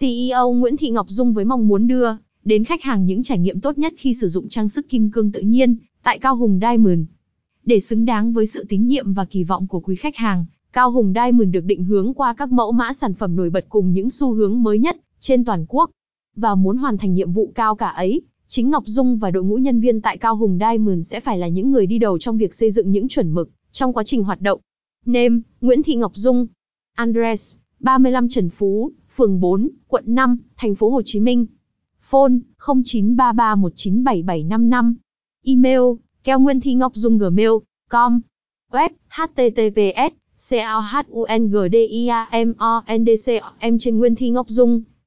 CEO Nguyễn Thị Ngọc Dung với mong muốn đưa đến khách hàng những trải nghiệm tốt nhất khi sử dụng trang sức kim cương tự nhiên tại Cao Hùng Diamond. Để xứng đáng với sự tín nhiệm và kỳ vọng của quý khách hàng, Cao Hùng Diamond được định hướng qua các mẫu mã sản phẩm nổi bật cùng những xu hướng mới nhất trên toàn quốc. Và muốn hoàn thành nhiệm vụ cao cả ấy, chính Ngọc Dung và đội ngũ nhân viên tại Cao Hùng Diamond sẽ phải là những người đi đầu trong việc xây dựng những chuẩn mực trong quá trình hoạt động. Name: Nguyễn Thị Ngọc Dung. Andres, 35 Trần Phú, phường 4, quận 5, thành phố Hồ Chí Minh. Phone: 0933197755. Email: keo nguyên thi ngọc dung gmail.com. Web: https caohungdiamondcom trên nguyên thi ngọc dung